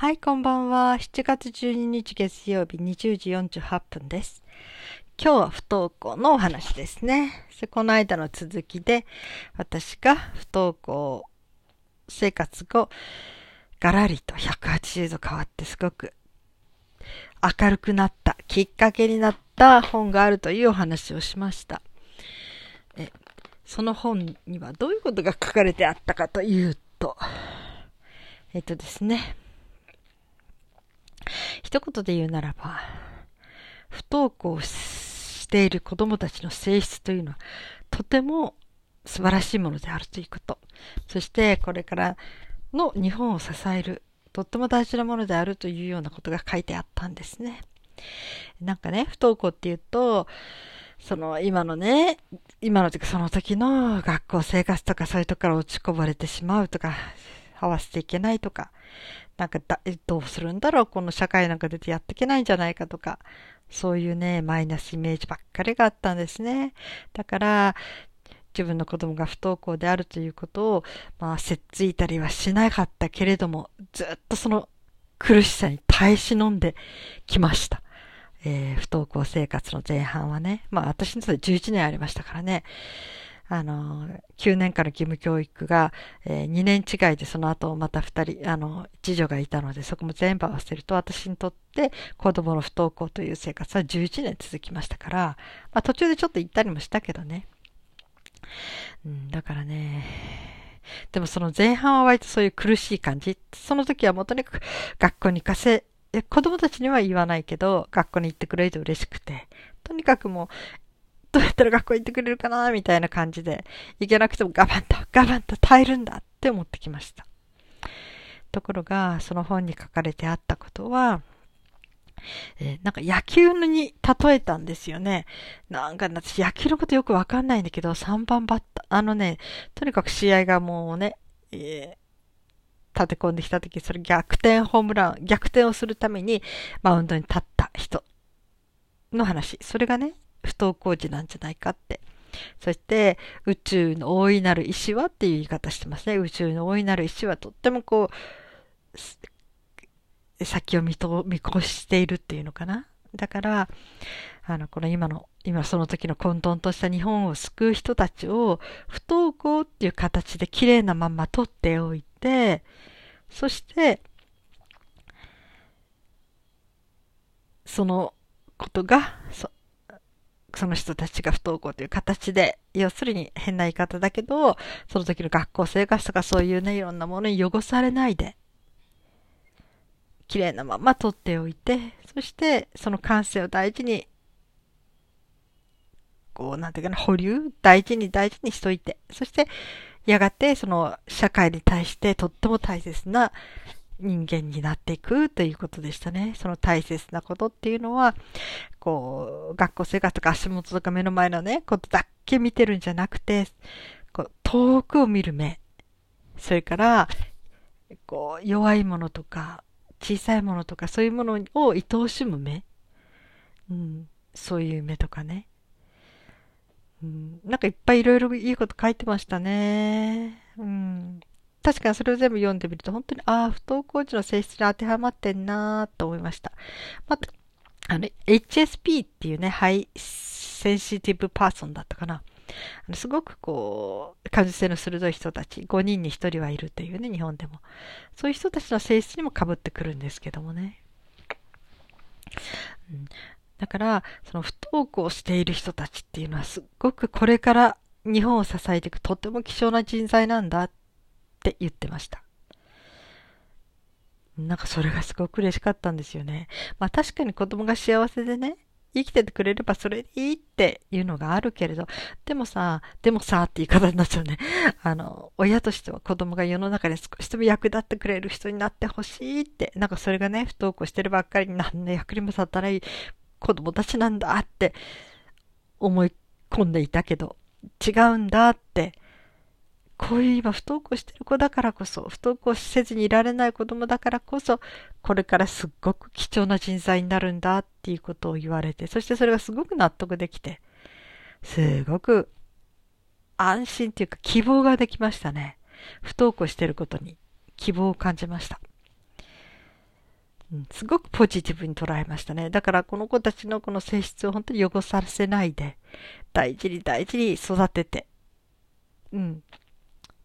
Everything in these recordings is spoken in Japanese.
はい、こんばんは。7月12日月曜日20時48分です。今日は不登校のお話ですね。この間の続きで、私が不登校生活後、ガラリと180度変わってすごく明るくなったきっかけになった本があるというお話をしました。えその本にはどういうことが書かれてあったかというと、えっとですね、一言で言うならば、不登校している子供たちの性質というのは、とても素晴らしいものであるということ。そして、これからの日本を支える、とっても大事なものであるというようなことが書いてあったんですね。なんかね、不登校っていうと、その今のね、今の時その時の学校生活とかそういうとこから落ちこぼれてしまうとか、合わせていけないとか、なんかだどうするんだろうこの社会なんか出てやっていけないんじゃないかとか、そういうね、マイナスイメージばっかりがあったんですね。だから、自分の子供が不登校であるということを、まあ、せっついたりはしなかったけれども、ずっとその苦しさに耐え忍んできました。えー、不登校生活の前半はね、まあ私にとって11年ありましたからね、あの、9年間の義務教育が、えー、2年違いでその後また2人、あの、次女がいたので、そこも全部合わせると、私にとって子供の不登校という生活は11年続きましたから、まあ途中でちょっと行ったりもしたけどね。うん、だからね、でもその前半は割とそういう苦しい感じ。その時はもとにかく学校に行かせ、子供たちには言わないけど、学校に行ってくれると嬉しくて、とにかくもうどうやったら学校行ってくれるかなみたいな感じで、行けなくても我慢だ、我慢だ、耐えるんだって思ってきました。ところが、その本に書かれてあったことは、えー、なんか野球に例えたんですよね。なんか私野球のことよくわかんないんだけど、3番バッター、あのね、とにかく試合がもうね、えー、立て込んできた時、それ逆転ホームラン、逆転をするためにマウンドに立った人の話。それがね、不登校児なんじゃないかって。そして、宇宙の大いなる石はっていう言い方してますね。宇宙の大いなる石はとってもこう、先を見と見越しているっていうのかな。だから、あの、この今の、今その時の混沌とした日本を救う人たちを不登校っていう形で綺麗なまんま取っておいて、そして、そのことが、そその人たちが不登校という形で、要するに変な言い方だけど、その時の学校生活とかそういうね、いろんなものに汚されないで、綺麗なまま取っておいて、そしてその感性を大事に、こう、なんていうかな、保留大事に大事にしといて、そして、やがてその社会に対してとっても大切な人間になっていくということでしたね。その大切なことっていうのは、こう、学校生活とか足元とか目の前のね、ことだけ見てるんじゃなくて、こう遠くを見る目。それから、こう、弱いものとか、小さいものとか、そういうものを愛おしむ目。うん、そういう目とかね。うん、なんかいっぱいいろいろいいこと書いてましたね。うん。確かにそれを全部読んでみると、本当に、ああ、不登校児の性質に当てはまってんなーと思いました。また、あの、HSP っていうね、 high sensitive person だったかな。あのすごくこう、感受性の鋭い人たち、5人に1人はいるというね、日本でも。そういう人たちの性質にも被ってくるんですけどもね。うん、だから、その不登校している人たちっていうのはすっごくこれから日本を支えていくとても貴重な人材なんだっって言ってました。なんかそれがすごく嬉しかったんですよね。まあ確かに子供が幸せでね、生きててくれればそれでいいっていうのがあるけれど、でもさ、でもさって言い方になっちゃうね。あの、親としては子供が世の中で少しでも役立ってくれる人になってほしいって、なんかそれがね、不登校してるばっかりに何の役にも立たない子供たちなんだって思い込んでいたけど、違うんだってこういう今不登校してる子だからこそ、不登校せずにいられない子供だからこそ、これからすっごく貴重な人材になるんだっていうことを言われて、そしてそれがすごく納得できて、すごく安心っていうか希望ができましたね。不登校してることに希望を感じました。うん、すごくポジティブに捉えましたね。だからこの子たちのこの性質を本当に汚させないで、大事に大事に育てて、うん。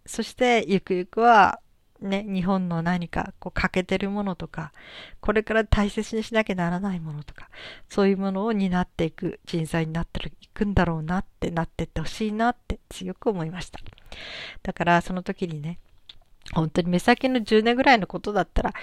そして、ゆくゆくは、ね、日本の何かこう欠けてるものとか、これから大切にしなきゃならないものとか、そういうものを担っていく人材になっていくんだろうなってなっていってほしいなって強く思いました。だからその時にね、本当に目先の10年ぐらいのことだったら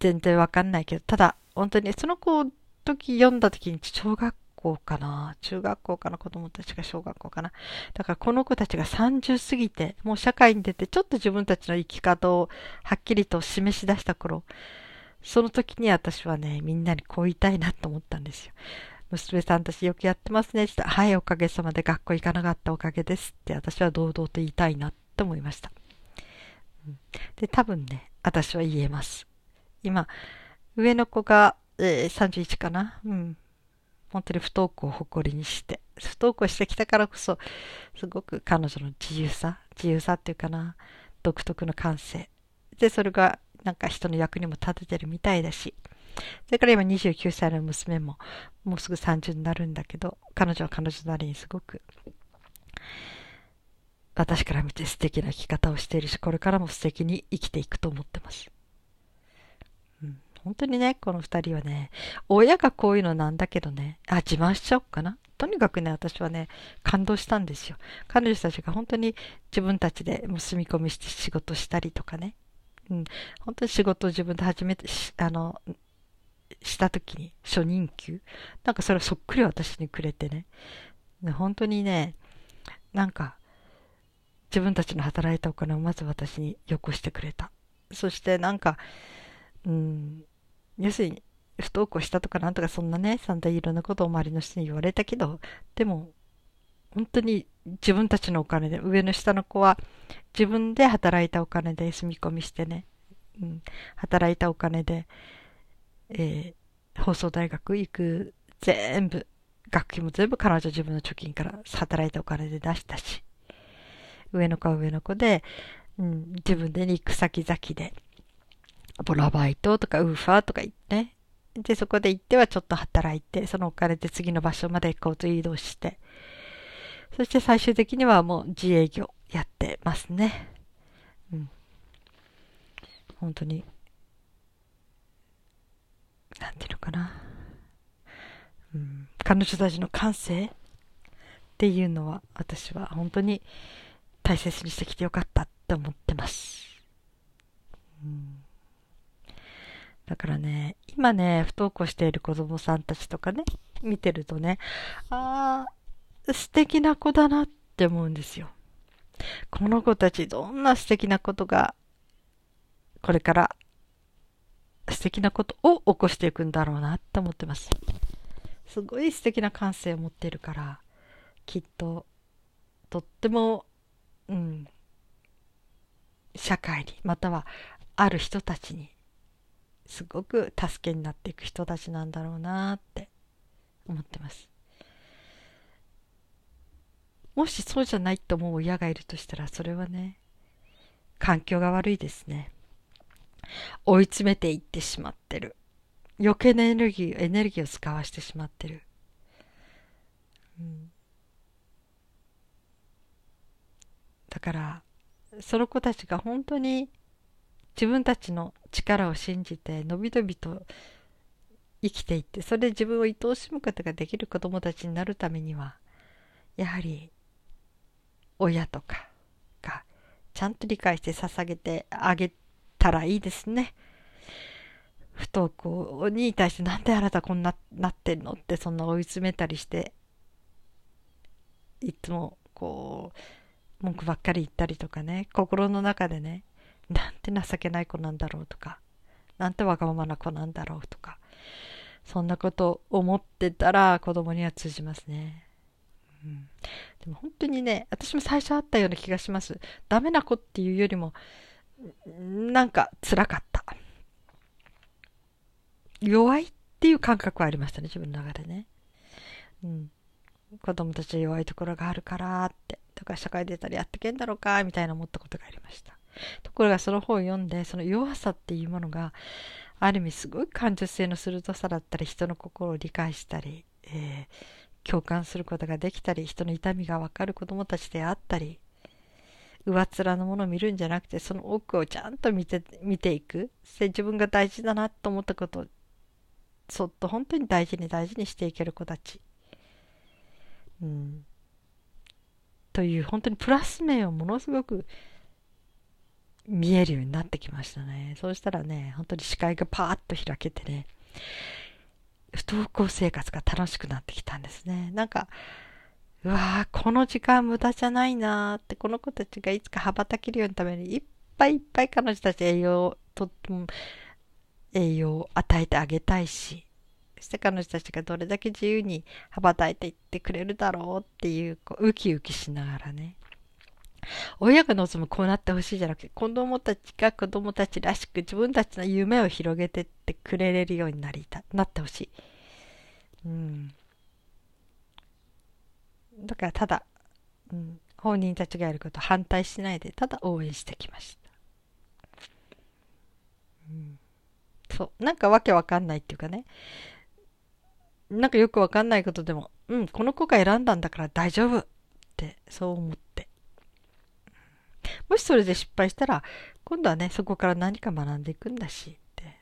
全然わかんないけど、ただ本当にその子時読んだ時に小学校かな？中学校かな？子供たちが小学校かな？だからこの子たちが30過ぎて、もう社会に出てちょっと自分たちの生き方をはっきりと示し出した頃、その時に私はね、みんなにこう言いたいなと思ったんですよ。娘さんたちよくやってますねって言ったはい、おかげさまで学校行かなかったおかげですって私は堂々と言いたいなって思いました。で、多分ね、私は言えます。今、上の子が、えー、31かな？うん。本当に不登校を誇りにして、不登校してきたからこそ、すごく彼女の自由さ、自由さっていうかな、独特の感性。で、それがなんか人の役にも立ててるみたいだし、それから今29歳の娘ももうすぐ30になるんだけど、彼女は彼女なりにすごく私から見て素敵な生き方をしているし、これからも素敵に生きていくと思ってます。本当にね、この二人はね、親がこういうのなんだけどね、あ、自慢しちゃおうかな。とにかくね、私はね、感動したんですよ。彼女たちが本当に自分たちでもう住み込みして仕事したりとかね。うん、本当に仕事を自分で始めて、あの、した時に初任給なんかそれをそっくり私にくれてね。本当にね、なんか自分たちの働いたお金をまず私によこしてくれた。そしてなんか、うん、要するに、不登校したとかなんとかそんなね、散々いろんなことを周りの人に言われたけど、でも、本当に自分たちのお金で、上の下の子は自分で働いたお金で住み込みしてね、うん、働いたお金で、えー、放送大学行く全部、学費も全部彼女自分の貯金から働いたお金で出したし、上の子は上の子で、うん、自分で行く先々で、ボラバイトとかウーファーとか言って、で、そこで行ってはちょっと働いて、そのお金で次の場所まで行こうと移動して、そして最終的にはもう自営業やってますね。うん。本当に、なんていうのかな。うん、彼女たちの感性っていうのは私は本当に大切にしてきてよかったって思ってます。うん、だからね、今ね、不登校している子供さんたちとかね、見てるとね、ああ、素敵な子だなって思うんですよ。この子たちどんな素敵なことが、これから素敵なことを起こしていくんだろうなって思ってます。すごい素敵な感性を持っているから、きっと、とってもうん、社会にまたはある人たちにすごく助けになっていく人たちなんだろうなって思ってます。もしそうじゃないと思う親がいるとしたらそれはね環境が悪いですね。追い詰めていってしまってる。余計なエネルギーエネルギーを使わしてしまってる、うん。だからその子たちが本当に自分たちの力を信じてのびのびと生きていってそれで自分を愛おしむことができる子供たちになるためにはやはり親とかがちゃんと理解して捧げてあげたらいいですね。不登校に対してなんであなたこんななってんのってそんな追い詰めたりしていつもこう文句ばっかり言ったりとかね、心の中でね、なんて情けない子なんだろうとか、なんてわがままな子なんだろうとか、そんなこと思ってたら子供には通じますね。うん、でも本当にね、私も最初あったような気がします。ダメな子っていうよりも、なんか辛かった。弱いっていう感覚はありましたね、自分の中でね。うん。子供たち弱いところがあるからって。とか社会出たらやってけんだろうかみたいな思ったことがありました。ところがその本を読んでその弱さっていうものがある意味すごい感受性の鋭さだったり人の心を理解したり、えー、共感することができたり人の痛みが分かる子どもたちであったり上っ面のものを見るんじゃなくてその奥をちゃんと見て見ていく。で自分が大事だなと思ったことをそっと本当に大事に大事にしていける子たち、うん、という本当にプラス面をものすごく見えるようになってきましたね。そうしたらね、本当に視界がパーッと開けてね、不登校生活が楽しくなってきたんですね。なんか、うわーこの時間無駄じゃないなーって、この子たちがいつか羽ばたけるようにために、いっぱいいっぱい彼女たち栄養とっても、栄養を与えてあげたいし、そして彼女たちがどれだけ自由に羽ばたいていってくれるだろうっていう、こうウキウキしながらね、親が望むこうなってほしいじゃなくて、子供たちが子供たちらしく自分たちの夢を広げてってくれれるようになりた、なってほしい。うん。だからただ、うん、本人たちがやること反対しないで、ただ応援してきました。うん、そう。なんかわけわかんないっていうかね。なんかよくわかんないことでも、うん、この子が選んだんだから大丈夫って、そう思って。もしそれで失敗したら、今度はね、そこから何か学んでいくんだし、って。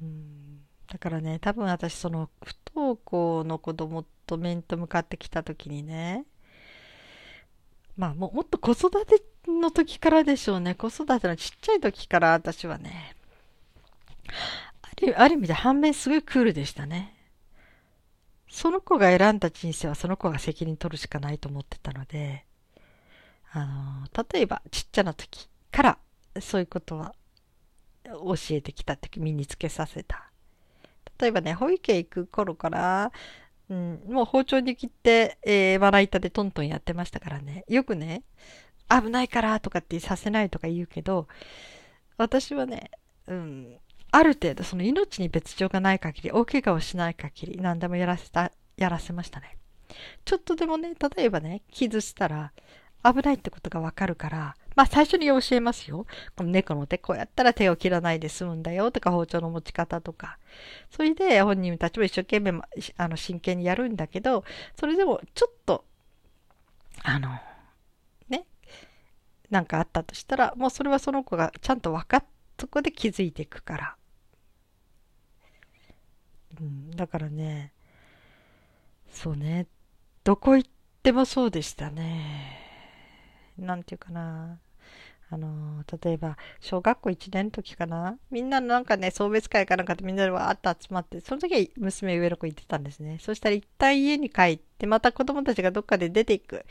うん。だからね、多分私、その、不登校の子供と面と向かってきた時にね、まあも、もっと子育ての時からでしょうね。子育てのちっちゃい時から私はね、あるある意味で反面すごいクールでしたね。その子が選んだ人生はその子が責任取るしかないと思ってたので、あの、例えばちっちゃな時からそういうことは教えてきたって身につけさせた。例えばね、保育園行く頃から、うん、もう包丁に切って、えー、まな板でトントンやってましたからね。よくね、危ないからとかってさせないとか言うけど、私はね、うん、ある程度その命に別状がない限り、大怪我をしない限り、何でもやらせた、やらせましたね。ちょっとでもね、例えばね、傷したら危ないってことがわかるから、まあ最初に教えますよ。この猫の手、こうやったら手を切らないで済むんだよとか、包丁の持ち方とか。それで本人たちも一生懸命、あの、真剣にやるんだけど、それでもちょっと、あの、ね、なんかあったとしたら、もうそれはその子がちゃんと分かっ、そこで気づいていくから。うん、だからね、そうね、どこ行ってもそうでしたね。なんていうかな。あの、例えば、小学校1年の時かな？みんなのなんかね、送別会かなんかでみんなでわーっと集まって、その時は娘上の子行ってたんですね。そしたら一旦家に帰って、また子供たちがどっかで出ていく、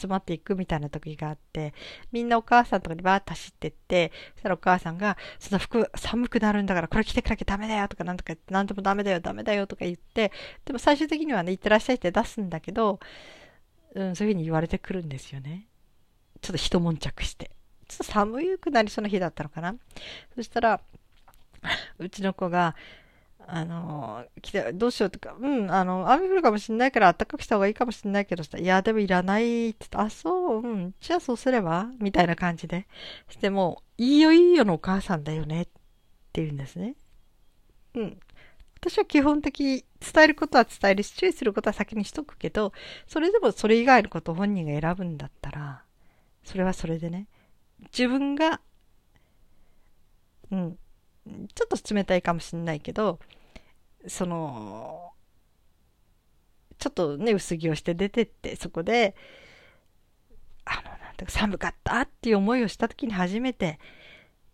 集まっていくみたいな時があって、みんなお母さんとかにバーッと走ってって、そしたらお母さんが、その服寒くなるんだからこれ着てくなきゃダメだよとかなんとか、なんでもダメだよ、ダメだよとか言って、でも最終的にはね、行ってらっしゃいって出すんだけど、うん、そういうふうに言われてくるんですよね。ちょっと一悶着して。ちょっと寒くなりそうな日だったのかな？そしたら、うちの子が、あの、来て、どうしようとか、うん、あの、雨降るかもしんないから暖かくした方がいいかもしんないけどさ、いや、でもいらないって言って、あ、そう、うん、じゃあそうすれば？みたいな感じで。しても、いいよいいよのお母さんだよねって言うんですね。うん。私は基本的、伝えることは伝えるし、注意することは先にしとくけど、それでもそれ以外のことを本人が選ぶんだったら、それはそれでね、自分が、うん、ちょっと冷たいかもしんないけど、その、ちょっとね、薄着をして出てって、そこで、あの、なんていうか、寒かったっていう思いをした時に初めて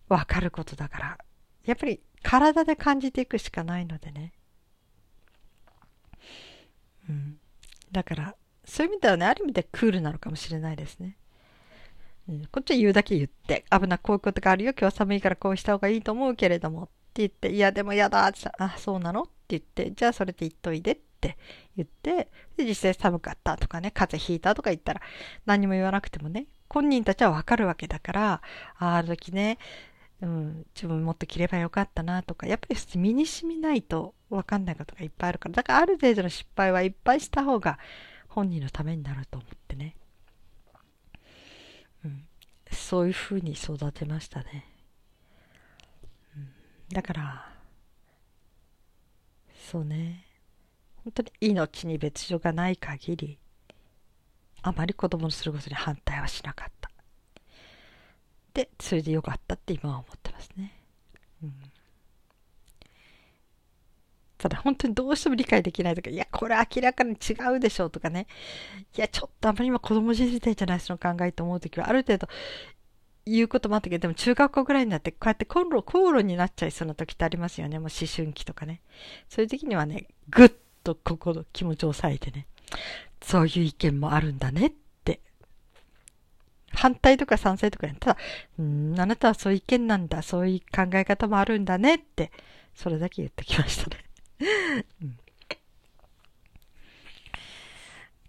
わかることだから、やっぱり体で感じていくしかないのでね。うん。だから、そういう意味ではね、ある意味でクールなのかもしれないですね。こっちは言うだけ言って、危な、こういうことがあるよ、今日は寒いからこうした方がいいと思うけれども、って言って、いや、でも嫌だってあ、そうなの？って言って、じゃあそれで言っといでって言って、で、実際寒かったとかね、風邪ひいたとか言ったら、何も言わなくてもね、本人たちはわかるわけだから、ああの時ね、うん、自分もっと着ればよかったなとか、やっぱり身に染みないとわかんないことがいっぱいあるから、だからある程度の失敗はいっぱいした方が本人のためになると思ってね。そういうふうに育てましたね。だから、そうね。本当に命に別状がない限り、あまり子供のすることに反対はしなかった。で、それでよかったって今は思ってますね。うん、ただ本当にどうしても理解できないとか、いや、これ明らかに違うでしょうとかね。いや、ちょっとあまり今子供時代じゃないその考えと思うときは、ある程度言うこともあったけど、でも中学校ぐらいになって、こうやって口論、口論になっちゃいそうな時ってありますよね。もう思春期とかね。そういう時にはね、ぐっと心、気持ちを抑えてね。そういう意見もあるんだねって。反対とか賛成とかただ、ん、あなたはそういう意見なんだ。そういう考え方もあるんだねって。それだけ言ってきましたね。うん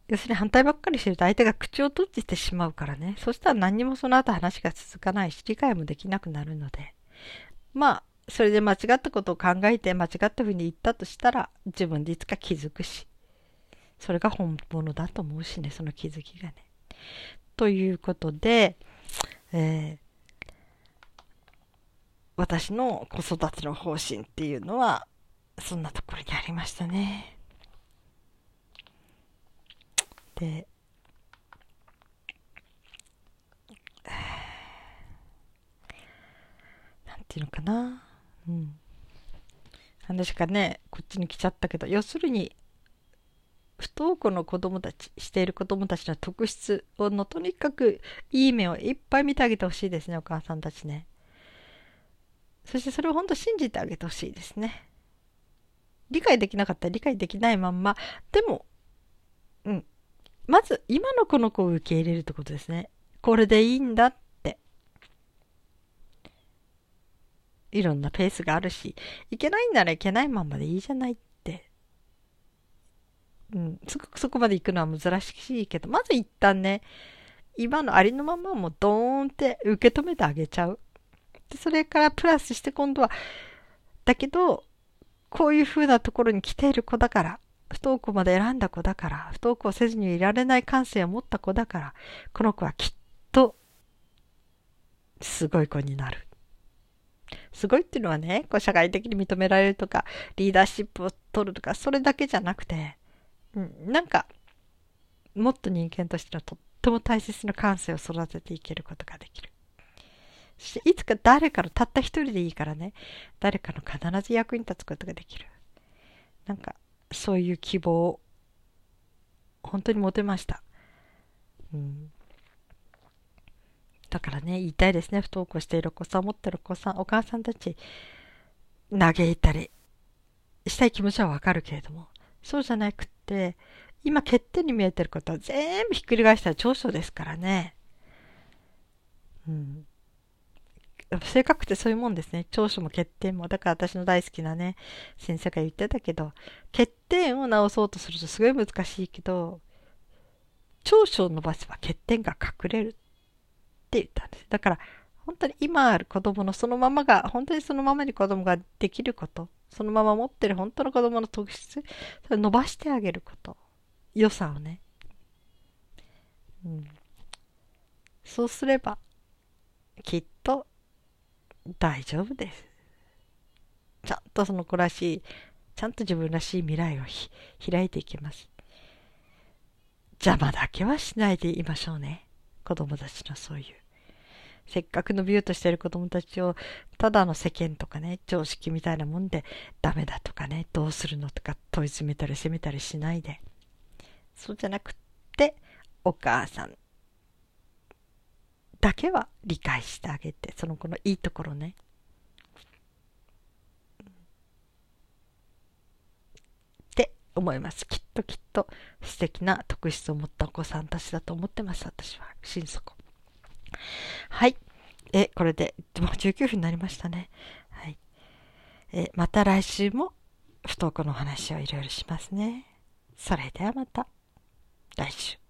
要するに反対ばっかりしてると相手が口を閉じてしまうからね。そしたら何にもその後話が続かないし、理解もできなくなるので。まあ、それで間違ったことを考えて間違ったふうに言ったとしたら、自分でいつか気づくし。それが本物だと思うしね、その気づきがね。ということで、えー、私の子育ての方針っていうのは、そんなところにありましたね。で、なんていうのかな。うん。話かね、こっちに来ちゃったけど、要するに、不登校の子供たち、している子供たちの特質をのとにかくいい面をいっぱい見てあげてほしいですね、お母さんたちね。そしてそれを本当信じてあげてほしいですね。理解できなかったら理解できないまんま、でも、うん、まず今のこの子を受け入れるってことですね。これでいいんだって。いろんなペースがあるし、いけないんならいけないままでいいじゃないって。うん、すごくそこまで行くのは珍しいけど、まず一旦ね、今のありのままもドーンって受け止めてあげちゃう。でそれからプラスして今度は、だけど、こういう風なところに来ている子だから、不登校まで選んだ子だから、不登校せずにいられない感性を持った子だから、この子はきっと、すごい子になる。すごいっていうのはね、こう社会的に認められるとか、リーダーシップを取るとか、それだけじゃなくて、うん、なんか、もっと人間としてのとっても大切な感性を育てていけることができる。そしていつか誰かのたった一人でいいからね、誰かの必ず役に立つことができる。なんか、そういう希望本当に持てました。うん、だからね、言いたいですね。不登校しているお子さん、持ってるお子さん、お母さんたち、嘆いたりしたい気持ちはわかるけれども、そうじゃなくって、今欠点に見えてることは全部ひっくり返したら長所ですからね。うん。性格ってそういうもんですね。長所も欠点も。だから私の大好きなね、先生が言ってたけど、欠点を直そうとするとすごい難しいけど、長所を伸ばせば欠点が隠れるって言ったんです。だから、本当に今ある子供のそのままが、本当にそのままに子供ができること、そのまま持ってる本当の子供の特質、それ伸ばしてあげること、良さをね。うん。そうすれば、きっと大丈夫です。ちゃんとその子らしい、ちゃんと自分らしい未来を開いていきます。邪魔だけはしないでいましょうね。子供たちのそういう。せっかく伸びようとしてる子供たちを、ただの世間とかね、常識みたいなもんで、ダメだとかね、どうするのとか問い詰めたり責めたりしないで。そうじゃなくって、お母さんだけは理解してあげてその子のいいところね。って思います。きっときっと素敵な特質を持ったお子さんたちだと思ってます私は。心底。はい。えこれでもう19分になりましたね。はい。えまた来週も不登校の話をいろいろしますね。それではまた。来週。